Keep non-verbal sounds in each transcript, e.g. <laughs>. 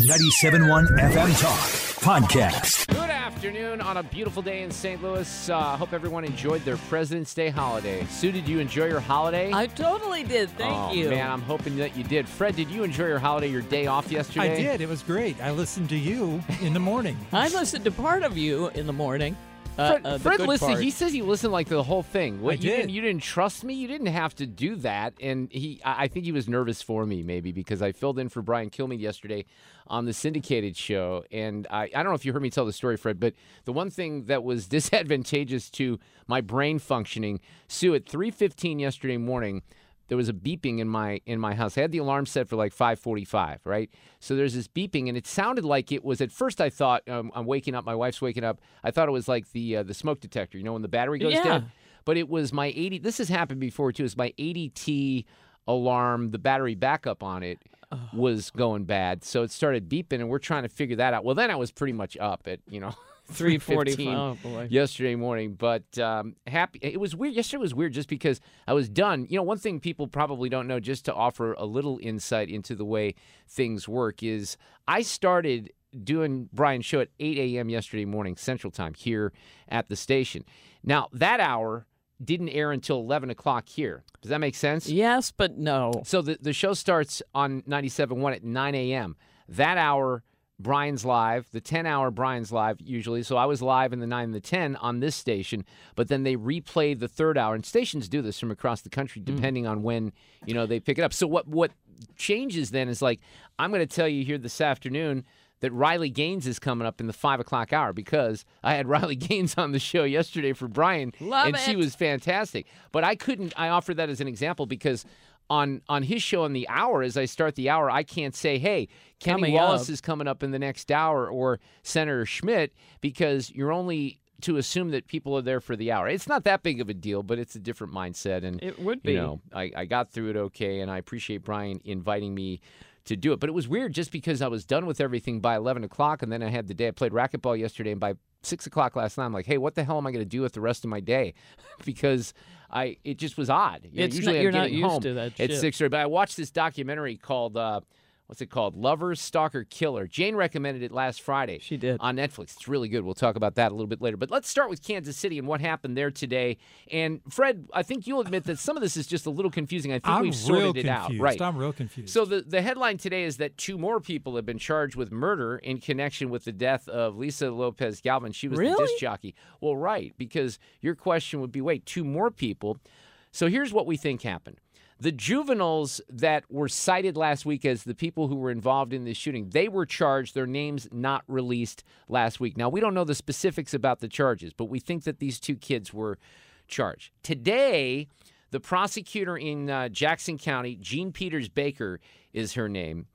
97.1 FM Talk Podcast. Good afternoon on a beautiful day in St. Louis. I uh, hope everyone enjoyed their President's Day holiday. Sue, did you enjoy your holiday? I totally did. Thank oh, you. Man, I'm hoping that you did. Fred, did you enjoy your holiday, your day off yesterday? I did. It was great. I listened to you in the morning. <laughs> I listened to part of you in the morning. Uh, Fred, uh, Fred listened. He says he listened like the whole thing. What, I you did. Didn't, you didn't trust me. You didn't have to do that. And he, I think he was nervous for me, maybe because I filled in for Brian Kilmeade yesterday on the syndicated show. And I, I don't know if you heard me tell the story, Fred, but the one thing that was <laughs> disadvantageous to my brain functioning, Sue, at 3:15 yesterday morning there was a beeping in my in my house. I had the alarm set for like 5:45, right? So there's this beeping, and it sounded like it was. At first, I thought um, I'm waking up. My wife's waking up. I thought it was like the uh, the smoke detector. You know, when the battery goes yeah. dead. But it was my 80. This has happened before too. It's my ADT alarm. The battery backup on it was going bad, so it started beeping, and we're trying to figure that out. Well, then I was pretty much up at you know. <laughs> 3:15 <laughs> oh, yesterday morning. But um, happy. It was weird. Yesterday was weird just because I was done. You know, one thing people probably don't know, just to offer a little insight into the way things work, is I started doing Brian's show at 8 a.m. yesterday morning Central Time here at the station. Now that hour didn't air until 11 o'clock here. Does that make sense? Yes, but no. So the, the show starts on 97.1 at 9 a.m. That hour Brian's live, the 10 hour Brian's live usually. So I was live in the 9 and the 10 on this station, but then they replay the third hour. And stations do this from across the country depending mm. on when, you know, they pick it up. So what what changes then is like I'm going to tell you here this afternoon that Riley Gaines is coming up in the five o'clock hour because I had <laughs> Riley Gaines on the show yesterday for Brian, Love and it. she was fantastic. But I couldn't. I offer that as an example because on on his show in the hour as I start the hour, I can't say, "Hey, Kenny Coming Wallace up. is coming up in the next hour," or Senator Schmitt, because you're only to assume that people are there for the hour. It's not that big of a deal, but it's a different mindset, and It would be. You know, I, I got through it okay, and I appreciate Brian inviting me to do it. But it was weird just because I was done with everything by 11 o'clock, and then I had the day I played racquetball yesterday, and by six o'clock last night, I'm like, hey, what the hell am I going to do with the rest of my day? <laughs> because I it just was odd. You know, It's usually not- I'm you're not getting used home to that at six. But I watched this documentary called. Uh, What's it called? Lover, Stalker, Killer. Jane recommended it last Friday. She did. On Netflix. It's really good. We'll talk about that a little bit later. But let's start with Kansas City and what happened there today. And Fred, I think you'll admit that some of this is just a little confusing. I think I'm we've sorted it out. Right. I'm real confused. So the, the headline today is that two more people have been charged with murder in connection with the death of Lisa Lopez Galvin. She was the disc jockey. Well, right, because your question would be, wait, two more people. So here's what we think happened. The juveniles that were cited last week as the people who were involved in this shooting, they were charged, their names not released last week. Now, we don't know the specifics about the charges, but we think that these two kids were charged. Today, the prosecutor in uh, Jackson County, Jean Peters Baker is her name,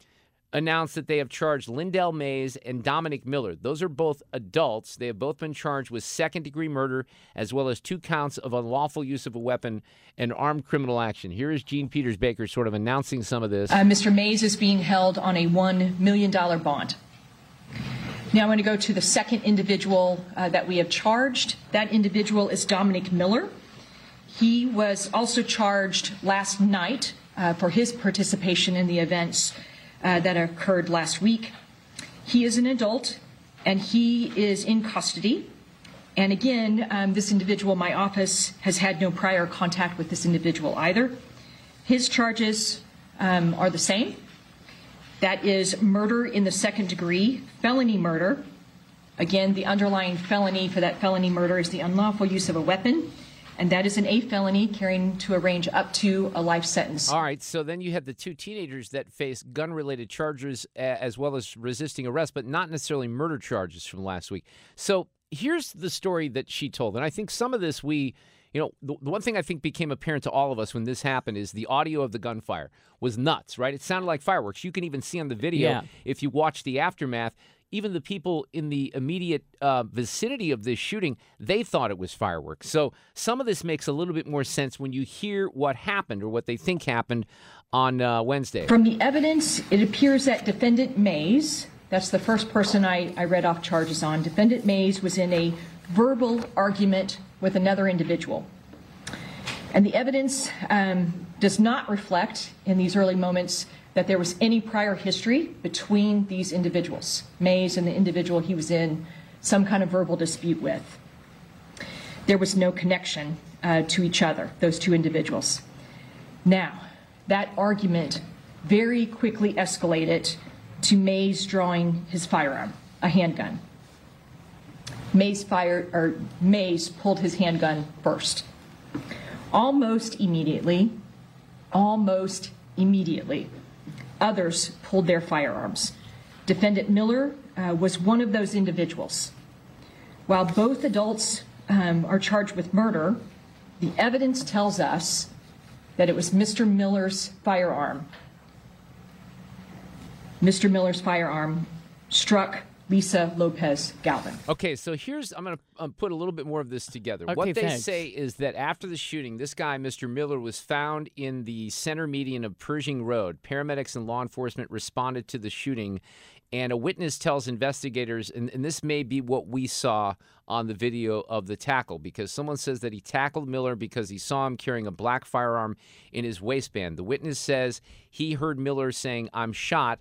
announced that they have charged Lyndell Mays and Dominic Miller. Those are both adults. They have both been charged with second degree murder as well as two counts of unlawful use of a weapon and armed criminal action. Here is Jean Peters Baker sort of announcing some of this. Uh, Mr. Mays is being held on a $1 million bond. Now I'm going to go to the second individual uh, that we have charged. That individual is Dominic Miller. He was also charged last night uh, for his participation in the events uh, that occurred last week. He is an adult and he is in custody. And again, um, this individual, my office has had no prior contact with this individual either. His charges um, are the same. That is murder in the second degree, felony murder. Again, the underlying felony for that felony murder is the unlawful use of a weapon, and that is an A felony carrying to a range up to a life sentence. All right, so then you have the two teenagers that face gun related charges as well as resisting arrest, but not necessarily murder charges from last week. So here's the story that she told. And I think some of this we, you know, the, the one thing I think became apparent to all of us when this happened is the audio of the gunfire was nuts, right? It sounded like fireworks. You can even see on the video Yeah. if you watch the aftermath. Even the people in the immediate uh, vicinity of this shooting, they thought it was fireworks. So some of this makes a little bit more sense when you hear what happened or what they think happened on uh, Wednesday. From the evidence, it appears that defendant Mays, that's the first person I, I read off charges on, defendant Mays was in a verbal argument with another individual. And the evidence um, does not reflect in these early moments that there was any prior history between these individuals, Mays and the individual he was in some kind of verbal dispute with. There was no connection uh, to each other, those two individuals. Now, that argument very quickly escalated to Mays drawing his firearm, a handgun. Mays fired or Mays pulled his handgun first. Almost immediately, almost immediately, others pulled their firearms. Defendant Miller uh, was one of those individuals. While both adults um, are charged with murder, the evidence tells us that it was Mr. Miller's firearm. Mr. Miller's firearm struck Lisa Lopez Galvin. Okay, so here's I'm going to um, put a little bit more of this together. Okay, what they thanks. say is that after the shooting, this guy, Mr. Miller, was found in the center median of Pershing Road. Paramedics and law enforcement responded to the shooting, and a witness tells investigators, and, and this may be what we saw on the video of the tackle, because someone says that he tackled Miller because he saw him carrying a black firearm in his waistband. The witness says he heard Miller saying, I'm shot,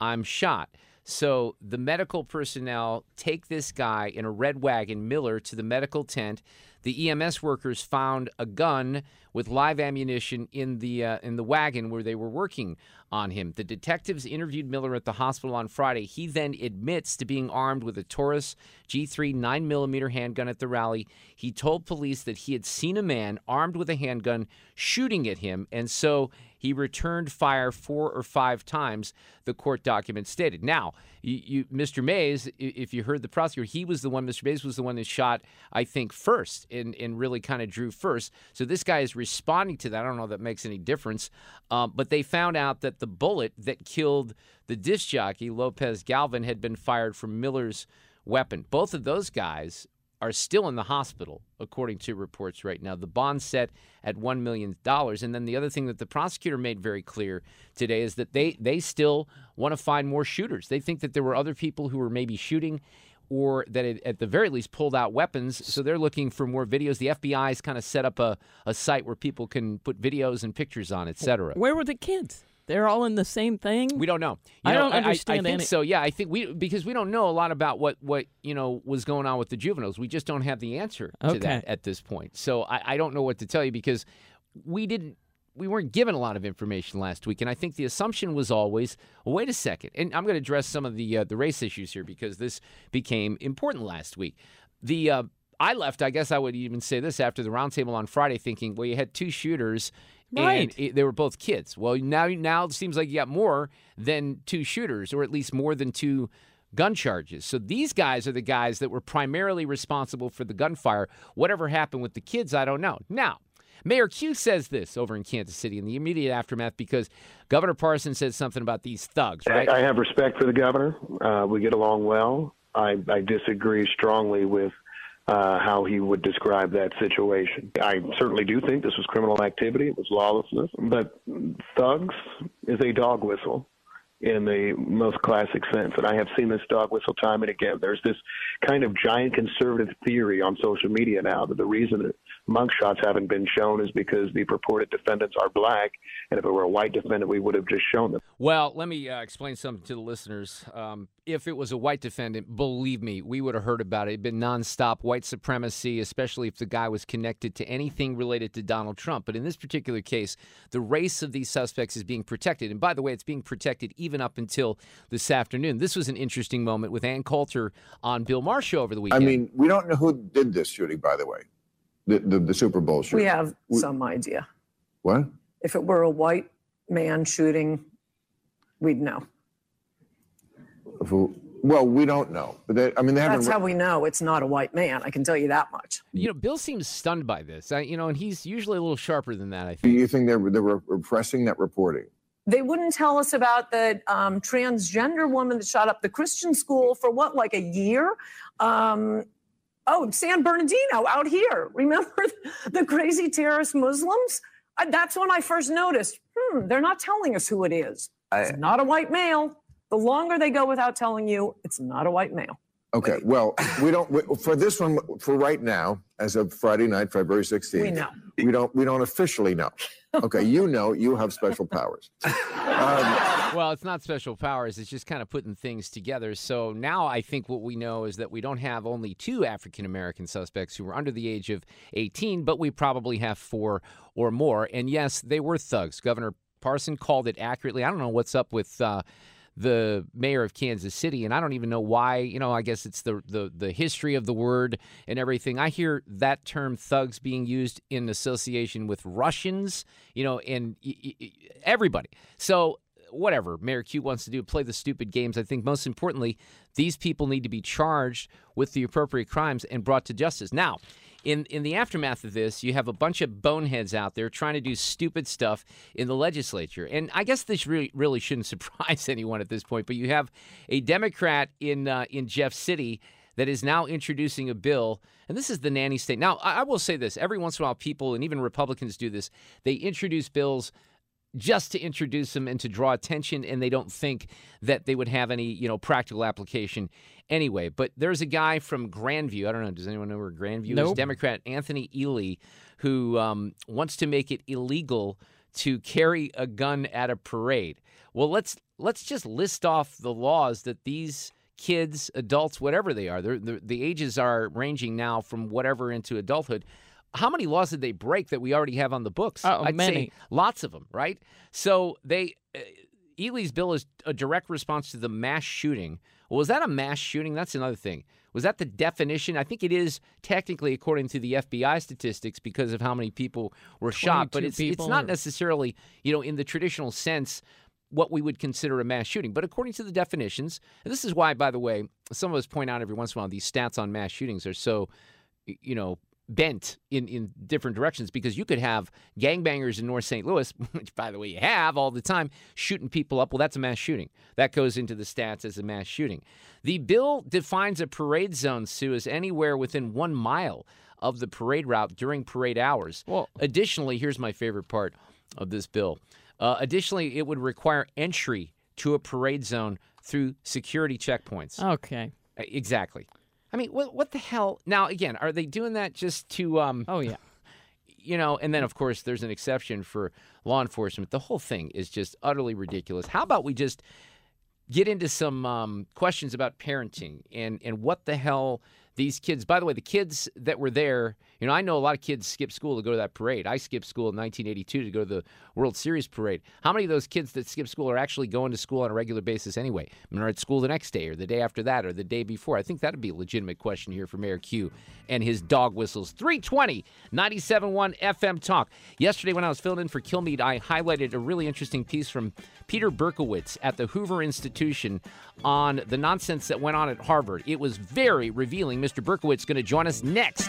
I'm shot. So the medical personnel take this guy in a red wagon, Miller, to the medical tent. The EMS workers found a gun with live ammunition in the uh, in the wagon where they were working on him. The detectives interviewed Miller at the hospital on Friday. He then admits to being armed with a Taurus G3 9mm handgun at the rally. He told police that he had seen a man armed with a handgun shooting at him, and so he returned fire four or five times, the court document stated. Now, you, you, Mr. Mays, if you heard the prosecutor, he was the one, Mr. Mays was the one that shot, I think, first and, and really kind of drew first. So this guy is responding to that. I don't know if that makes any difference. Um, but they found out that the bullet that killed the disc jockey, Lopez Galvin, had been fired from Miller's weapon. Both of those guys are still in the hospital, according to reports right now. The bond set at $1 million. And then the other thing that the prosecutor made very clear today is that they, they still want to find more shooters. They think that there were other people who were maybe shooting or that it, at the very least pulled out weapons. So they're looking for more videos. The FBI's kind of set up a, a site where people can put videos and pictures on, et cetera. Where were the kids? They're all in the same thing. We don't know. You I know, don't understand I, think any- so. Yeah, I think we because we don't know a lot about what what you know was going on with the juveniles. We just don't have the answer to Okay. that at this point. So I, I don't know what to tell you because we didn't. We weren't given a lot of information last week, and I think the assumption was always, well, wait a second. And I'm going to address some of the uh, the race issues here because this became important last week. The uh, I left. I guess I would even say this after the roundtable on Friday, thinking, well, you had two shooters, Right. and it, they were both kids. Well, now now it seems like you got more than two shooters, or at least more than two gun charges. So these guys are the guys that were primarily responsible for the gunfire. Whatever happened with the kids, I don't know. Now. Mayor Q says this over in Kansas City in the immediate aftermath because Governor Parson said something about these thugs, right? I, I have respect for the governor. Uh, we get along well. I, I disagree strongly with uh, how he would describe that situation. I certainly do think this was criminal activity. It was lawlessness. But thugs is a dog whistle in the most classic sense. And I have seen this dog whistle time and again. There's this kind of giant conservative theory on social media now that the reason that mugshots haven't been shown is because the purported defendants are black, and if it were a white defendant, we would have just shown them. Well, let me uh, explain something to the listeners. Um, if it was a white defendant, believe me, we would have heard about it. It'd been nonstop white supremacy, especially if the guy was connected to anything related to Donald Trump. But in this particular case, the race of these suspects is being protected. And by the way, it's being protected even up until this afternoon. This was an interesting moment with Ann Coulter on Bill Maher show over the weekend. I mean, we don't know who did this shooting, by the way, the the, the Super Bowl shooting. We have We- some idea. What? If it were a white man shooting, we'd know. Who? Well, we don't know. But they, I mean, they haven't. That's how we know it's not a white man. I can tell you that much. you know, Bill seems stunned by this. I, you know, and he's usually a little sharper than that. I think. Do you think they're they're repressing that reporting? They wouldn't tell us about the um, transgender woman that shot up the Christian school for what, like a year? Um, oh, San Bernardino out here. Remember <laughs> the crazy terrorist Muslims? That's when I first noticed. Hmm, they're not telling us who it is. It's not a white male. The longer they go without telling you, it's not a white male. Okay. Well, we don't we, for this one for right now, as of Friday night, February 16th. We know. We don't. We don't officially know. Okay. You know. You have special powers. Um, well, it's not special powers. It's just kind of putting things together. So now I think what we know is that we don't have only two African American suspects who were under the age of 18, but we probably have four or more. And yes, they were thugs. Governor Parson called it accurately. I don't know what's up with. Uh, the mayor of Kansas City, and I don't even know why. You know, I guess it's the, the the history of the word and everything. I hear that term "thugs" being used in association with Russians. You know, and everybody. So whatever Mayor Q wants to do, play the stupid games. I think most importantly, these people need to be charged with the appropriate crimes and brought to justice. Now, in in the aftermath of this, you have a bunch of boneheads out there trying to do stupid stuff in the legislature, and I guess this really really shouldn't <laughs> surprise anyone at this point. But you have a Democrat in uh, in Jeff City that is now introducing a bill, and this is the nanny state. Now, I, I will say this: every once in a while, people and even Republicans do this. They introduce bills just to introduce them and to draw attention, and they don't think that they would have any, you know, practical application anyway. But there's a guy from Grandview. I don't know. Does anyone know where Grandview is? Democrat Anthony Ealy, who um, wants to make it illegal to carry a gun at a parade. Well, let's let's just list off the laws that these kids, adults, whatever they are, they're, they're, the ages are ranging now from whatever into adulthood. How many laws did they break that we already have on the books? Oh, I'd say many. lots of them, right? So they, uh, Ealy's bill is a direct response to the mass shooting. Well, was that a mass shooting? That's another thing. Was that the definition? I think it is technically according to the FBI statistics because of how many people were shot, but it's it's not or- necessarily, you know, in the traditional sense what we would consider a mass shooting. But according to the definitions, and this is why, by the way, some of us point out every once in a while these stats on mass shootings are so, you know, bent in, in different directions because you could have gangbangers in North St. Louis, <laughs> which, by the way, you have all the time, shooting people up. Well, that's a mass shooting. That goes into the stats as a mass shooting. The bill defines a parade zone, Sue, as anywhere within one mile of the parade route during parade hours. Well, Additionally, here's my favorite part of this bill. Uh, additionally, it would require entry to a parade zone through security checkpoints. Okay. Exactly. I mean, what what the hell? Now, again, are they doing that just to um Oh yeah. you know, and then of course there's an exception for law enforcement. The whole thing is just utterly ridiculous. How about we just get into some um, questions about parenting and and what the hell these kids. By the way, the kids that were there, you know, I know a lot of kids skip school to go to that parade. I skipped school in 1982 to go to the World Series parade. How many of those kids that skip school are actually going to school on a regular basis anyway? I mean, are at school the next day or the day after that or the day before? I think that'd be a legitimate question here for Mayor Q and his dog whistles. 320 97.1 FM Talk. Yesterday, when I was filling in for Kilmeade, I highlighted a really interesting piece from Peter Berkowitz at the Hoover Institution on the nonsense that went on at Harvard. It was very revealing. Mr. Berkowitz going to join us next.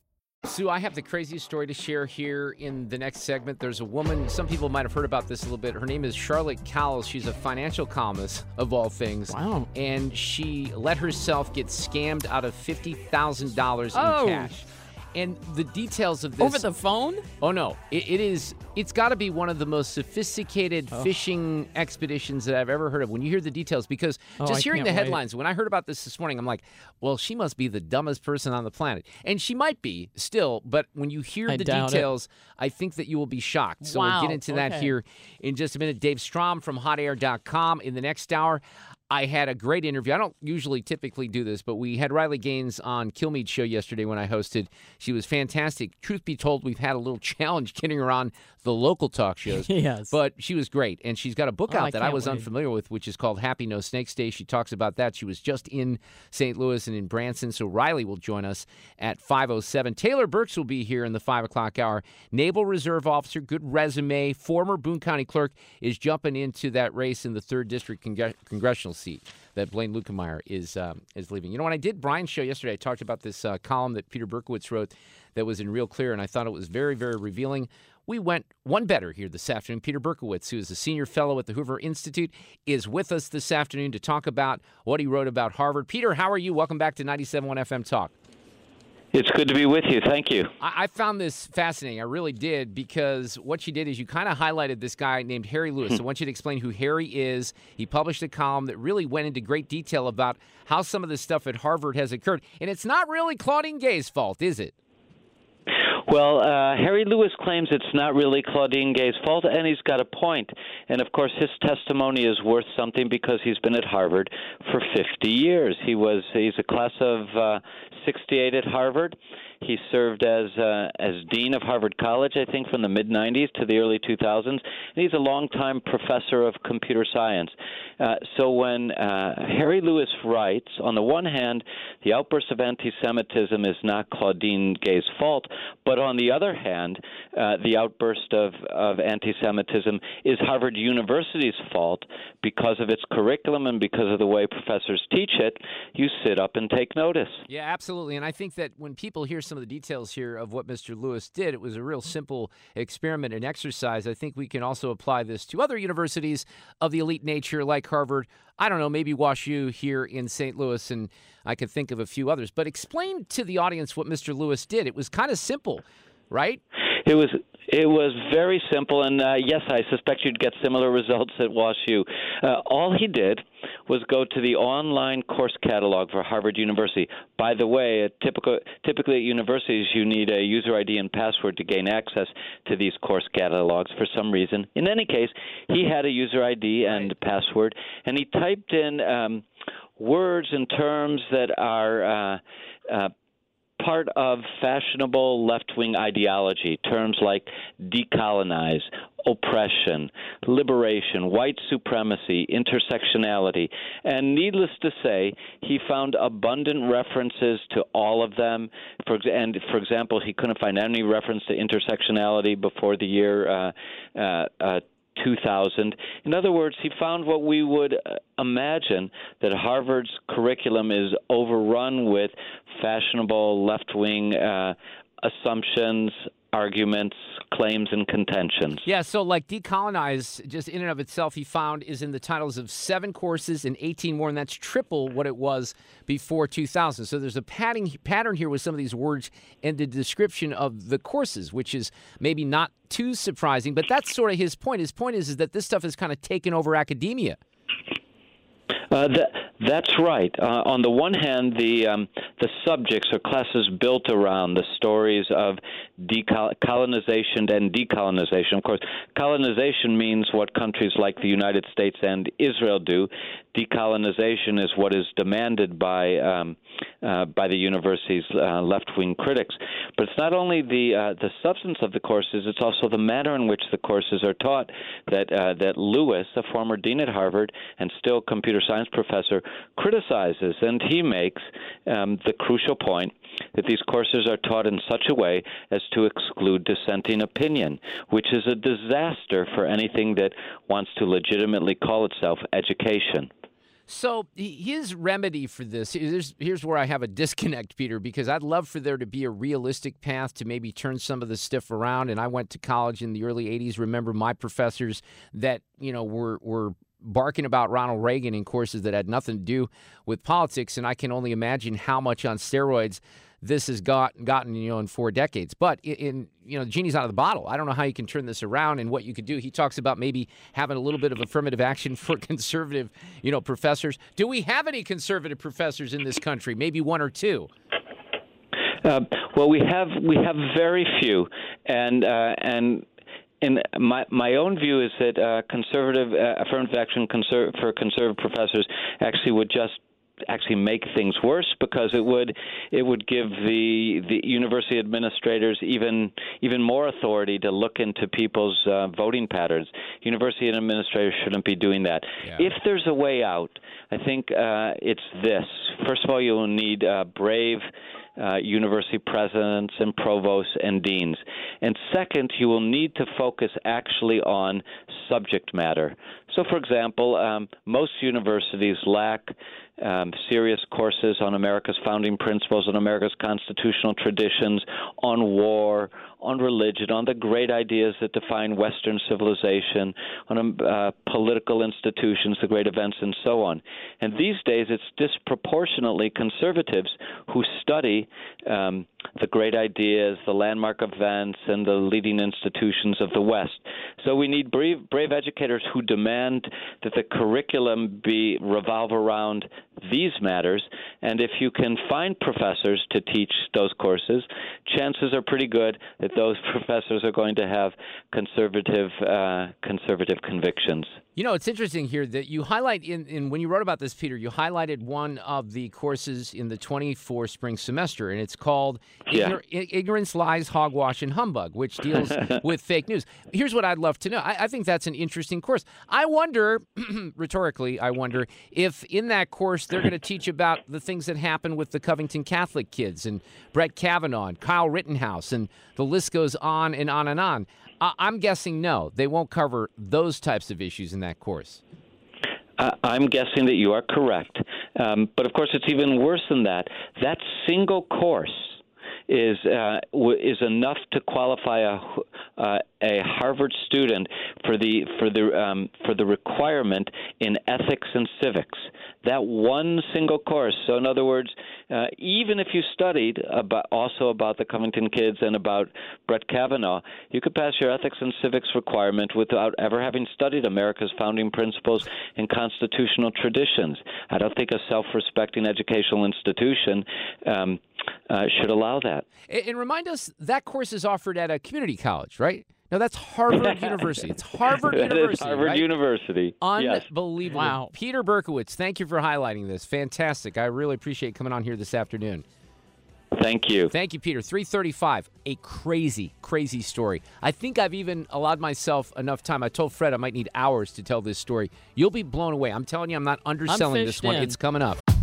Sue, I have the craziest story to share here in the next segment. There's a woman, some people might have heard about this a little bit. Her name is Charlotte Cowles. She's a financial columnist, of all things. Wow. And she let herself get scammed out of $50,000 in Oh. cash. And the details of this. Over the phone? Oh, no. It, it is, it's got to be one of the most sophisticated Oh. fishing expeditions that I've ever heard of when you hear the details. Because Oh, just I hearing the can't wait. headlines, when I heard about this this morning, I'm like, well, she must be the dumbest person on the planet. And she might be still, but when you hear I the doubt it. details, I think that you will be shocked. So we'll get into that here in just a minute. Dave Strom from hotair.com in the next hour. I had a great interview. I don't usually typically do this, but we had Riley Gaines on Kilmeade show yesterday when I hosted. She was fantastic. Truth be told, we've had a little <laughs> challenge getting her on the local talk shows. <laughs> Yes. But she was great. And she's got a book Oh, out I that I was wait. unfamiliar with, which is called Happy No Snakes Day. She talks about that. She was just in St. Louis and in Branson. So Riley will join us at 507. Taylor Burks will be here in the 5 o'clock hour. Naval Reserve Officer, good resume, former Boone County clerk, is jumping into that race in the 3rd District congre- congressional seat that Blaine Luetkemeyer is um, is leaving. You know, when I did Brian's show yesterday, I talked about this uh, column that Peter Berkowitz wrote that was in Real Clear, and I thought it was very, very revealing. We went one better here this afternoon. Peter Berkowitz, who is a senior fellow at the Hoover Institute, is with us this afternoon to talk about what he wrote about Harvard. Peter, how are you? Welcome back to 97.1 FM Talk. It's good to be with you. Thank you. I, I found this fascinating. I really did because what you did is you kind of highlighted this guy named Harry Lewis. so I want you to explain who Harry is. He published a column that really went into great detail about how some of this stuff at Harvard has occurred. And it's not really Claudine Gay's fault, is it? Well, uh, Harry Lewis claims it's not really Claudine Gay's fault, and he's got a point. And of course, his testimony is worth something because he's been at Harvard for 50 years. He was he's a class of uh, 68 at Harvard. He served as uh, as dean of Harvard College, I think, from the mid 90s to the early 2000s. And he's a longtime professor of computer science. Uh, so when uh, Harry Lewis writes, on the one hand, the outburst of anti-Semitism is not Claudine Gay's fault, but on the other hand, uh, the outburst of, of anti-Semitism is Harvard University's fault because of its curriculum and because of the way professors teach it. You sit up and take notice. Yeah, absolutely. And I think that when people hear some of the details here of what Mr. Lewis did, it was a real simple experiment and exercise. I think we can also apply this to other universities of the elite nature like Harvard. I don't know, maybe Wash U here in St. Louis, and I could think of a few others. But explain to the audience what Mr. Lewis did. It was kind of simple, right? It was it was very simple, and uh, yes, I suspect you'd get similar results at WashU. Uh, all he did was go to the online course catalog for Harvard University. By the way, typical, typically at universities, you need a user ID and password to gain access to these course catalogs for some reason. In any case, he had a user ID and password, and he typed in um, words and terms that are. Uh, uh, part of fashionable left wing ideology. Terms like decolonize, oppression, liberation, white supremacy, intersectionality. And needless to say, he found abundant references to all of them. For, and for example, he couldn't find any reference to intersectionality before the year. Uh, uh, uh, 2000. In other words, he found what we would uh, imagine that Harvard's curriculum is overrun with fashionable left wing uh, assumptions, arguments, claims, and contentions. Yeah, so like decolonize, just in and of itself, he found is in the titles of seven courses and 18 more, and that's triple what it was before 2000. So there's a pattern pattern here with some of these words and the description of the courses, which is maybe not too surprising, but that's sort of his point. His point is, is that this stuff has kind of taken over academia. Uh, that, that's right. Uh, on the one hand, the um, the subjects or classes built around the stories of decolonization and decolonization. Of course, colonization means what countries like the United States and Israel do. Decolonization is what is demanded by um, uh, by the university's uh, left-wing critics. But it's not only the uh, the substance of the courses; it's also the manner in which the courses are taught. That uh, that Lewis, a former dean at Harvard and still computer science professor, criticizes, and he makes um, the crucial point that these courses are taught in such a way as to exclude dissenting opinion, which is a disaster for anything that wants to legitimately call itself education. So his remedy for this is here's where I have a disconnect, Peter, because I'd love for there to be a realistic path to maybe turn some of the stuff around. And I went to college in the early '80s. Remember my professors that you know were were barking about Ronald Reagan in courses that had nothing to do with politics, and I can only imagine how much on steroids this has got gotten you know in four decades. But in, you know, the genie's out of the bottle. I don't know how you can turn this around and what you could do. He talks about maybe having a little bit of affirmative action for <laughs> conservative, you know, professors. Do we have any conservative professors in this country? Maybe one or two. Uh, well, we have we have very few, and uh, and in my my own view is that uh, conservative uh, affirmative action conser- for conservative professors actually would just actually make things worse because it would it would give the the university administrators even even more authority to look into people's uh, voting patterns. University administrators shouldn't be doing that. Yeah. If there's a way out, I think uh, it's this. First of all, you will need uh, brave uh, university presidents and provosts and deans. And second, you will need to focus actually on subject matter. So, for example, um, most universities lack um, serious courses on America's founding principles, on America's constitutional traditions, on war, on religion, on the great ideas that define Western civilization, on um, uh, political institutions, the great events, and so on. And these days, it's disproportionately conservatives who study um, the great ideas, the landmark events, and the leading institutions of the West. So we need brave, brave educators who demand that the curriculum be revolve around these matters. And if you can find professors to teach those courses, chances are pretty good that those <laughs> professors are going to have conservative uh, conservative convictions. You know, it's interesting here that you highlight in, in when you wrote about this, Peter, you highlighted one of the courses in the 24 spring semester, and it's called yeah. Ignorance, Lies, Hogwash, and Humbug, which deals <laughs> with fake news. Here's what I'd love to know. I, I think that's an interesting course. I wonder, <clears throat> rhetorically, I wonder if in that course they're going to teach about the things that happened with the Covington Catholic kids and Brett Kavanaugh and Kyle Rittenhouse, and the list goes on and on and on. I- I'm guessing no, they won't cover those types of issues in that course. Uh, I'm guessing that you are correct. Um, but of course, it's even worse than that. That single course is uh, is enough to qualify a uh, a Harvard student for the for the um, for the requirement in ethics and civics. That one single course. So, in other words, uh, even if you studied about also about the Covington kids and about Brett Kavanaugh, you could pass your ethics and civics requirement without ever having studied America's founding principles and constitutional traditions. I don't think a self-respecting educational institution. Um, uh, should allow that. And, and remind us that course is offered at a community college, right? No, that's Harvard <laughs> University. It's Harvard <laughs> University. Harvard right? University. Unbelievable. Yes. Wow. Peter Berkowitz, thank you for highlighting this. Fantastic. I really appreciate coming on here this afternoon. Thank you. Thank you, Peter. 335. A crazy, crazy story. I think I've even allowed myself enough time. I told Fred I might need hours to tell this story. You'll be blown away. I'm telling you, I'm not underselling I'm this one. in. It's coming up.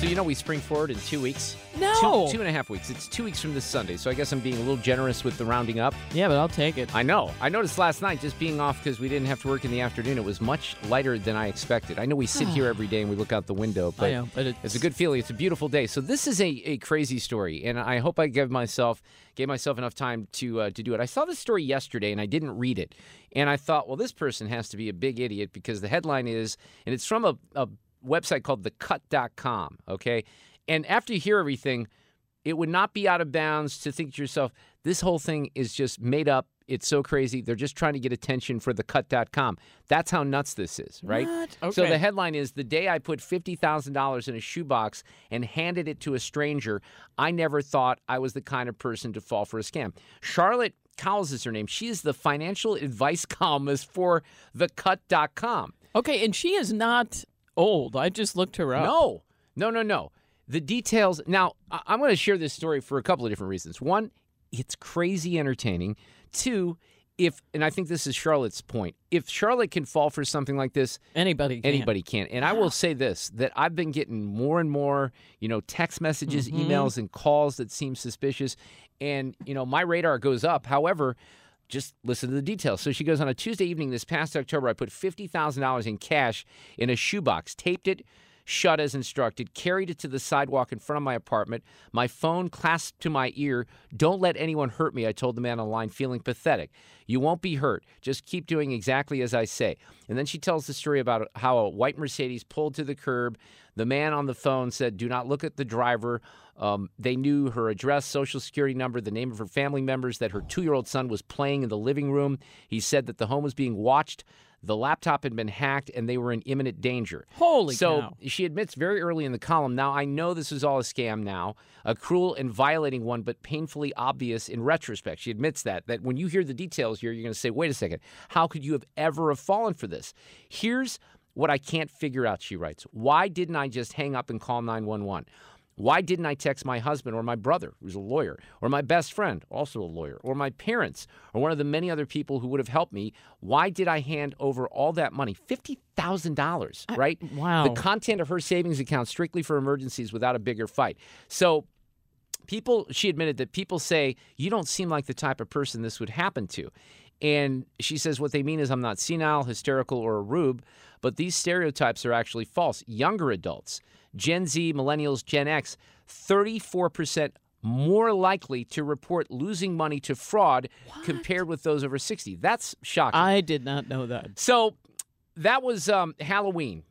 So you know we spring forward in two weeks. No. two, two and a half weeks. It's two weeks from this Sunday. So I guess I'm being a little generous with the rounding up. Yeah, but I'll take it. I know. I noticed last night just being off because we didn't have to work in the afternoon. It was much lighter than I expected. I know we sit here <sighs> every day and we look out the window, but, know, but it's, a good feeling. It's a beautiful day. So this is a, a crazy story, and I hope I give myself gave myself enough time to uh, to do it. I saw this story yesterday and I didn't read it, and I thought, well, this person has to be a big idiot because the headline is, and it's from a, a website called thecut.com. Okay. And after you hear everything, it would not be out of bounds to think to yourself, this whole thing is just made up. It's so crazy. They're just trying to get attention for the cut.com. That's how nuts this is, right? What? So the headline is The day I put $50,000 in a shoebox and handed it to a stranger, I never thought I was the kind of person to fall for a scam. Charlotte Cowles is her name. She is the financial advice <laughs> columnist for thecut.com. Okay, and she is not old. I just looked her up. No, no, no, no. The details. Now, I- I'm going to share this story for a couple of different reasons. One, it's crazy entertaining. Two, if, and I think this is Charlotte's point, if Charlotte can fall for something like this, anybody, can. anybody can. And I will say this: that I've been getting more and more, you know, text messages, Mhm. emails, and calls that seem suspicious, and you know, my radar goes up. However. Just listen to the details. So she goes on a Tuesday evening this past October. I put fifty thousand dollars in cash in a shoebox, taped it shut as instructed, carried it to the sidewalk in front of my apartment, my phone clasped to my ear. Don't let anyone hurt me, I told the man on the line, feeling pathetic. You won't be hurt. Just keep doing exactly as I say. And then she tells the story about how a white Mercedes pulled to the curb. The man on the phone said, Do not look at the driver. Um, they knew her address, social security number, the name of her family members, that her two year old son was playing in the living room. He said that the home was being watched. The laptop had been hacked and they were in imminent danger. Holy so cow. she admits very early in the column. Now I know this is all a scam now, a cruel and violating one, but painfully obvious in retrospect. She admits that. That when you hear the details here, you're going to say, "Wait a second, how could you have ever have fallen for this?" Here's what I can't figure out. She writes, "Why didn't I just hang up and call 911?" Why didn't I text my husband or my brother, who's a lawyer, or my best friend, also a lawyer, or my parents, or one of the many other people who would have helped me? Why did I hand over all that money? $50,000, uh, right? wow. The content of her savings account strictly for emergencies without a bigger fight. So, people, she admitted that people say, you don't seem like the type of person this would happen to. And she says what they mean is I'm not senile, hysterical, or a rube, but these stereotypes are actually false. Younger adults, Gen Z, millennials, Gen X, 34% more likely to report losing money to fraud compared with those over 60. That's shocking. I did not know that. So that was um, Halloween,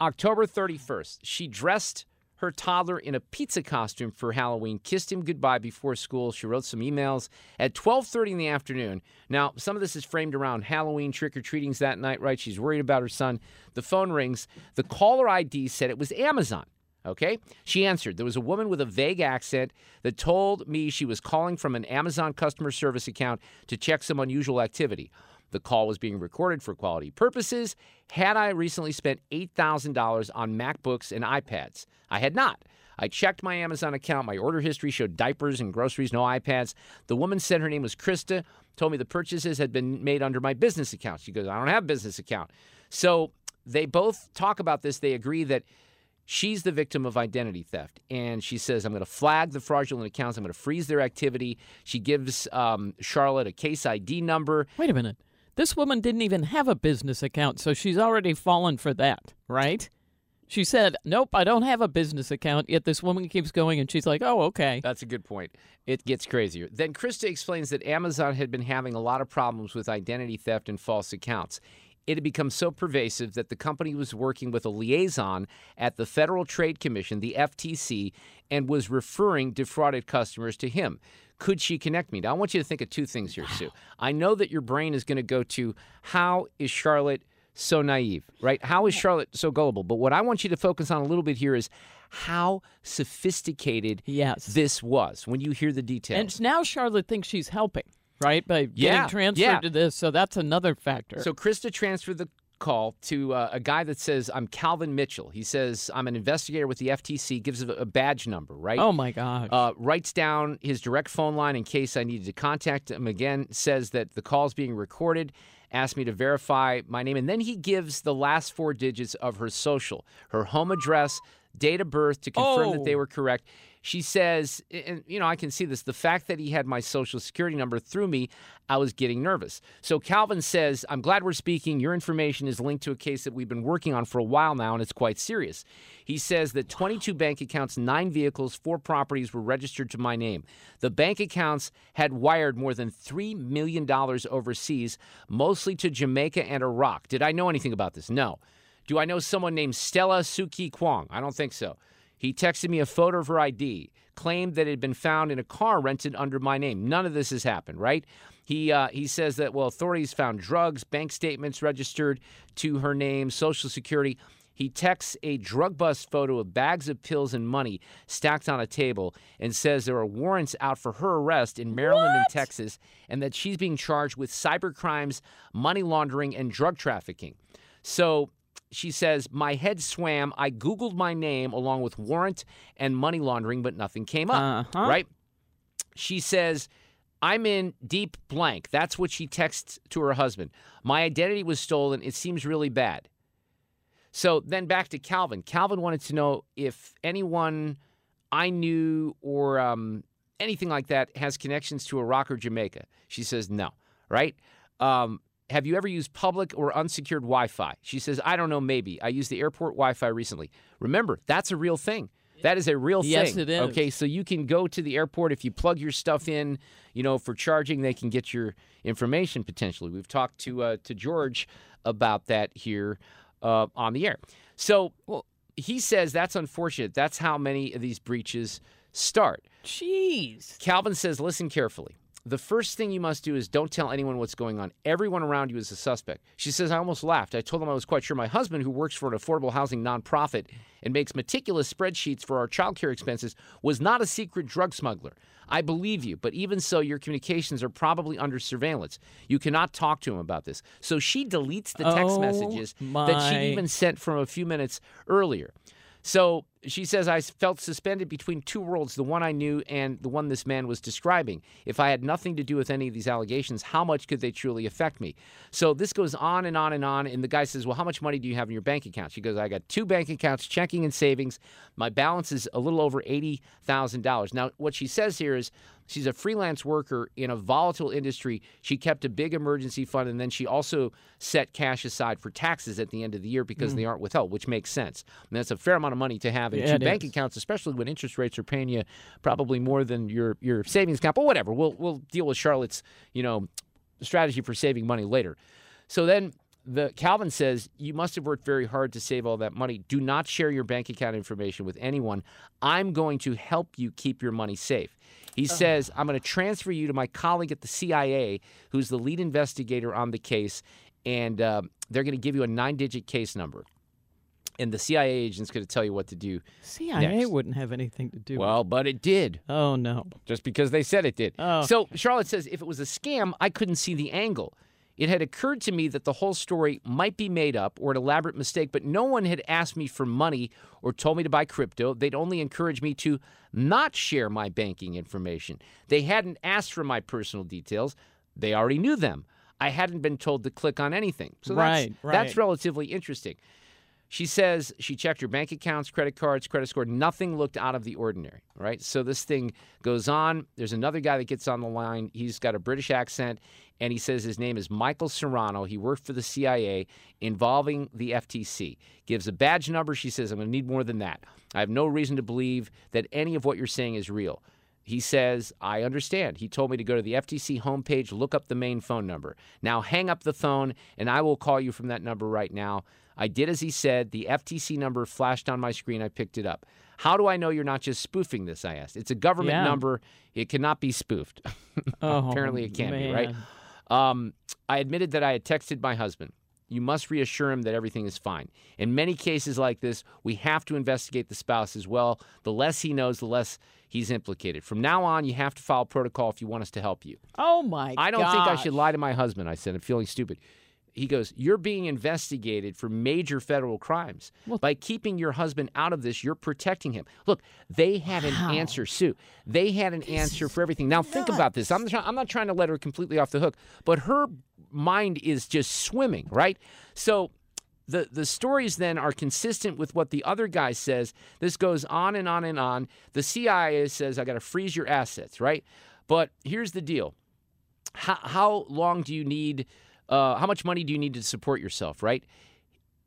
October 31st. She dressed her toddler in a pizza costume for Halloween, kissed him goodbye before school. She wrote some emails at 12:30 in the afternoon. Now, some of this is framed around Halloween trick-or-treatings that night, right? She's worried about her son. The phone rings. The caller ID said it was Amazon. Okay? She answered. There was a woman with a vague accent that told me she was calling from an Amazon customer service account to check some unusual activity. The call was being recorded for quality purposes. Had I recently spent $8,000 on MacBooks and iPads? I had not. I checked my Amazon account. My order history showed diapers and groceries, no iPads. The woman said her name was Krista, told me the purchases had been made under my business account. She goes, I don't have a business account. So they both talk about this. They agree that she's the victim of identity theft. And she says, I'm going to flag the fraudulent accounts. I'm going to freeze their activity. She gives um, Charlotte a case ID number. Wait a minute. This woman didn't even have a business account, so she's already fallen for that, right? She said, Nope, I don't have a business account. Yet this woman keeps going and she's like, Oh, okay. That's a good point. It gets crazier. Then Krista explains that Amazon had been having a lot of problems with identity theft and false accounts. It had become so pervasive that the company was working with a liaison at the Federal Trade Commission, the FTC, and was referring defrauded customers to him. Could she connect me? Now, I want you to think of two things here, Sue. I know that your brain is going to go to how is Charlotte so naive, right? How is Charlotte so gullible? But what I want you to focus on a little bit here is how sophisticated yes. this was when you hear the details. And now Charlotte thinks she's helping, right? By Yeah, getting transferred yeah. to this. So that's another factor. So Krista transferred the call to uh, a guy that says, I'm Calvin Mitchell. He says, I'm an investigator with the FTC, gives a, a badge number, right? Oh, my God. Uh, writes down his direct phone line in case I needed to contact him again, says that the call's being recorded, asked me to verify my name, and then he gives the last four digits of her social, her home address, date of birth to confirm that they Oh. were correct. She says, and you know, I can see this. The fact that he had my social security number threw me. I was getting nervous. So Calvin says, I'm glad we're speaking. Your information is linked to a case that we've been working on for a while now, and it's quite serious. He says that 22 bank accounts, nine vehicles, four properties were registered to my name. The bank accounts had wired more than $3 million overseas, mostly to Jamaica and Iraq. Did I know anything about this? No. Do I know someone named Stella Suki Kwong? I don't think so. He texted me a photo of her ID, claimed that it had been found in a car rented under my name. None of this has happened, right? He uh, he says that well, authorities found drugs, bank statements registered to her name, social security. He texts a drug bust photo of bags of pills and money stacked on a table and says there are warrants out for her arrest in Maryland and Texas and that she's being charged with cyber crimes, money laundering, and drug trafficking. So she says, My head swam. I Googled my name along with warrant and money laundering, but nothing came up. Uh-huh. Right? She says, I'm in deep blank. That's what she texts to her husband. My identity was stolen. It seems really bad. So then back to Calvin. Calvin wanted to know if anyone I knew or um, anything like that has connections to Iraq or Jamaica. She says no, right? Um, have you ever used public or unsecured Wi Fi? She says, I don't know, maybe. I used the airport Wi Fi recently. Remember, that's a real thing. That is a real Yes, thing. it is. Okay, so you can go to the airport if you plug your stuff in, you know, for charging, they can get your information potentially. We've talked to uh, to George about that here uh, on the air. So he says that's unfortunate. That's how many of these breaches start. Jeez. Calvin says, listen carefully. The first thing you must do is don't tell anyone what's going on. Everyone around you is a suspect. She says, I almost laughed. I told him I was quite sure my husband, who works for an affordable housing nonprofit and makes meticulous spreadsheets for our childcare expenses, was not a secret drug smuggler. I believe you, but even so, your communications are probably under surveillance. You cannot talk to him about this. So she deletes the text Oh, messages that she even sent from a few minutes earlier. So she says, I felt suspended between two worlds, the one I knew and the one this man was describing. If I had nothing to do with any of these allegations, how much could they truly affect me? So this goes on and on and on. And the guy says, Well, how much money do you have in your bank account? She goes, I got two bank accounts, checking and savings. My balance is a little over $80,000. Now, what she says here is, She's a freelance worker in a volatile industry. She kept a big emergency fund and then she also set cash aside for taxes at the end of the year because Mm. they aren't withheld, which makes sense. And that's a fair amount of money to have in Yeah, two bank is. accounts, especially when interest rates are paying you probably more than your your savings account. But whatever, we'll we'll deal with Charlotte's you know strategy for saving money later. So then the Calvin says you must have worked very hard to save all that money. Do not share your bank account information with anyone. I'm going to help you keep your money safe. He says, I'm going to transfer you to my colleague at the CIA, who's the lead investigator on the case, and um, they're going to give you a nine digit case number. And the CIA agent's going to tell you what to do. CIA next. wouldn't have anything to do. Well, but it did. Oh no. Just because they said it did. Oh. So Charlotte says if it was a scam, I couldn't see the angle. It had occurred to me that the whole story might be made up or an elaborate mistake, but no one had asked me for money or told me to buy crypto. They'd only encouraged me to not share my banking information. They hadn't asked for my personal details. They already knew them. I hadn't been told to click on anything. So Right, that's, that's relatively interesting. She says she checked her bank accounts, credit cards, credit score. Nothing looked out of the ordinary, right? So this thing goes on. There's another guy that gets on the line. He's got a British accent, and he says his name is Michael Serrano. He worked for the CIA involving the FTC. Gives a badge number. She says, I'm going to need more than that. I have no reason to believe that any of what you're saying is real. He says, I understand. He told me to go to the FTC homepage, look up the main phone number. Now hang up the phone, and I will call you from that number right now. I did as he said. The FTC number flashed on my screen. I picked it up. How do I know you're not just spoofing this? I asked. It's a government Yeah. number. It cannot be spoofed. <laughs> Oh, Apparently, it can't be, right? Um, I admitted that I had texted my husband. you must reassure him that everything is fine. In many cases like this, we have to investigate the spouse as well. The less he knows, the less he's implicated. From now on, you have to follow protocol if you want us to help you. Oh my God. I don't think I should lie to my husband. I said, I'm feeling stupid. He goes, You're being investigated for major federal crimes. By keeping your husband out of this, you're protecting him. Look, they had an answer, Sue. They had an answer for everything. Now, think about this. I'm, try- I'm not trying to let her completely off the hook, but her mind is just swimming, right? So, the, the stories then are consistent with what the other guy says. This goes on and on and on. The CIA says, I got to freeze your assets, right? But here's the deal how, how long do you need uh, how much money do you need to support yourself right?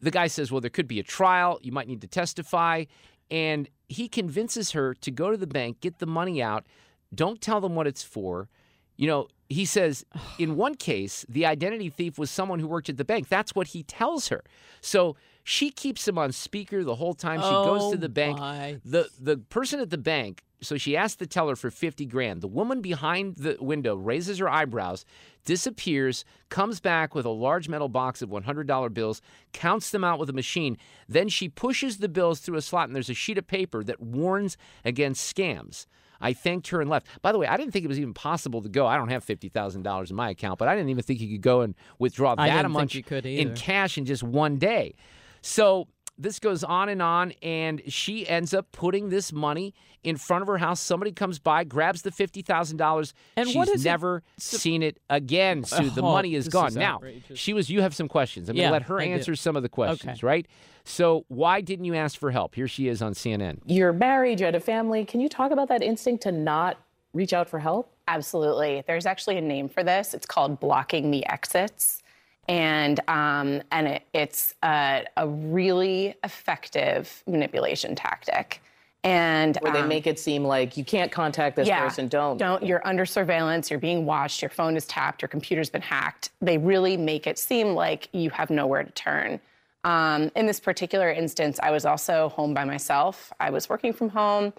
The guy says well there could be a trial. You might need to testify. And he convinces her to go to the bank get the money out. Don't tell them what it's for. You know he says <sighs> in one case the identity thief was someone who worked at the bank. That's what he tells her. So she keeps him on speaker the whole time she goes Oh, to the bank my. the the person at the bank so she asks the teller for 50 grand the woman behind the window raises her eyebrows disappears comes back with a large metal box of $100 bills counts them out with a machine then she pushes the bills through a slot and there's a sheet of paper that warns against scams I thanked her and left. By the way, I didn't think it was even possible to go. I don't have fifty thousand dollars in my account, but I didn't even think you could go and withdraw that much in cash in just one day. So this goes on and on, and she ends up putting this money in front of her house. Somebody comes by, grabs the fifty thousand dollars. And She's what is it never seen it again. Sue, the Oh, money is gone. is now she was. You have some questions. I'm Yeah, gonna let her I do. answer some of the questions. Okay. Right. So why didn't you ask for help? Here she is on CNN. You're married, you had a family. Can you talk about that instinct to not reach out for help? Absolutely. There's actually a name for this. It's called blocking the exits. And um, and it, it's a, a really effective manipulation tactic. And Where they um, make it seem like you can't contact this yeah, person, don't. Don't. You're under surveillance. You're being watched. Your phone is tapped. Your computer's been hacked. They really make it seem like you have nowhere to turn. Um, in this particular instance, I was also home by myself. I was working from home,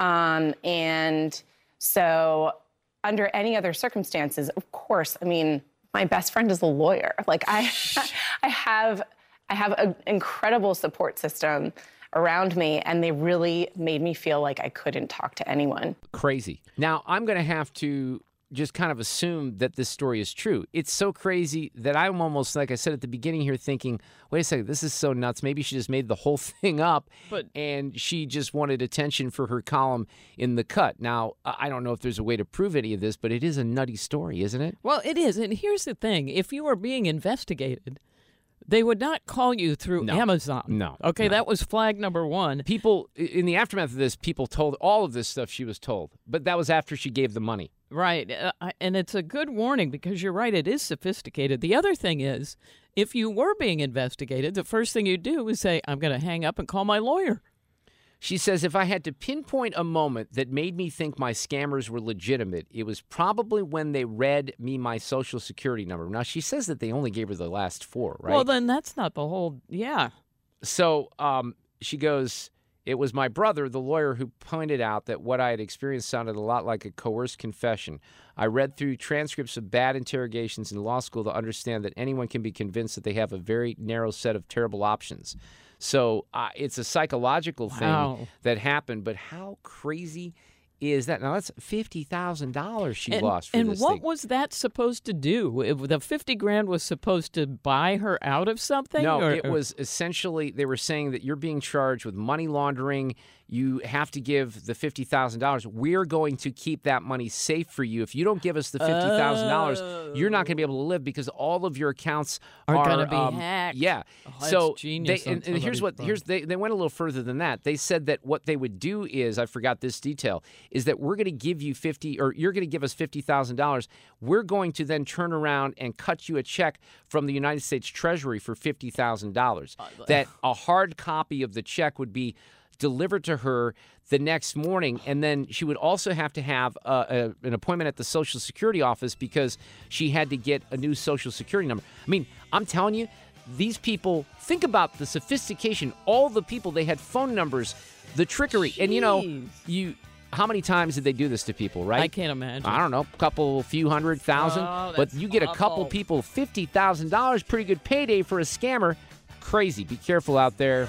um, and so under any other circumstances, of course, I mean, my best friend is a lawyer. Like I, <laughs> I have, I have an incredible support system around me, and they really made me feel like I couldn't talk to anyone. crazy. Now, I'm going to have to just kind of assume that this story is true. It's so crazy that I'm almost, like I said at the beginning here, thinking, wait a second, this is so nuts. Maybe she just made the whole <laughs> thing up But- and she just wanted attention for her column in the cut. Now, I don't know if there's a way to prove any of this, but it is a nutty story, isn't it? Well, it is. And here's the thing if you are being investigated, they would not call you through No. Amazon. No, Okay, no. that was flag number one. People, in the aftermath of this, people told all of this stuff she was told, but that was after she gave the money. Right. Uh, and it's a good warning because you're right, it is sophisticated. The other thing is, if you were being investigated, the first thing you do is say, I'm going to hang up and call my lawyer. She says, if I had to pinpoint a moment that made me think my scammers were legitimate, it was probably when they read me my social security number. Now, she says that they only gave her the last four, right? Well, then that's not the whole. Yeah. so um, she goes, it was my brother, the lawyer, who pointed out that what I had experienced sounded a lot like a coerced confession. I read through transcripts of bad interrogations in law school to understand that anyone can be convinced that they have a very narrow set of terrible options. So uh, it's a psychological thing Wow. that happened, but how crazy is that? Now that's fifty thousand dollars she and, lost for and what thing. was that supposed to do? If the 50 grand was supposed to buy her out of something? No, or- it was essentially they were saying that you're being charged with money laundering. You have to give the fifty thousand dollars. We're going to keep that money safe for you. If you don't give us the fifty thousand dollars, you're not going to be able to live because all of your accounts Are are, gonna be um, hacked. Yeah. Oh, so genius they, and, and here's what here's they they went a little further than that. They said that what they would do is I forgot this detail is that we're going to give you fifty or you're going to give us fifty thousand dollars. We're going to then turn around and cut you a check from the United States Treasury for fifty thousand dollars. That a hard copy of the check would be delivered to her the next morning, and then she would also have to have uh, a, an appointment at the Social Security office because she had to get a new Social Security number. I mean, I'm telling you, these people think about the sophistication. All the people they had phone numbers, the trickery, and you know, you how many times did they do this to people, right? I can't imagine. I don't know, a couple, few hundred thousand. Oh, but you get a couple people, fifty thousand dollars, pretty good payday for a scammer. Crazy. Be careful out there.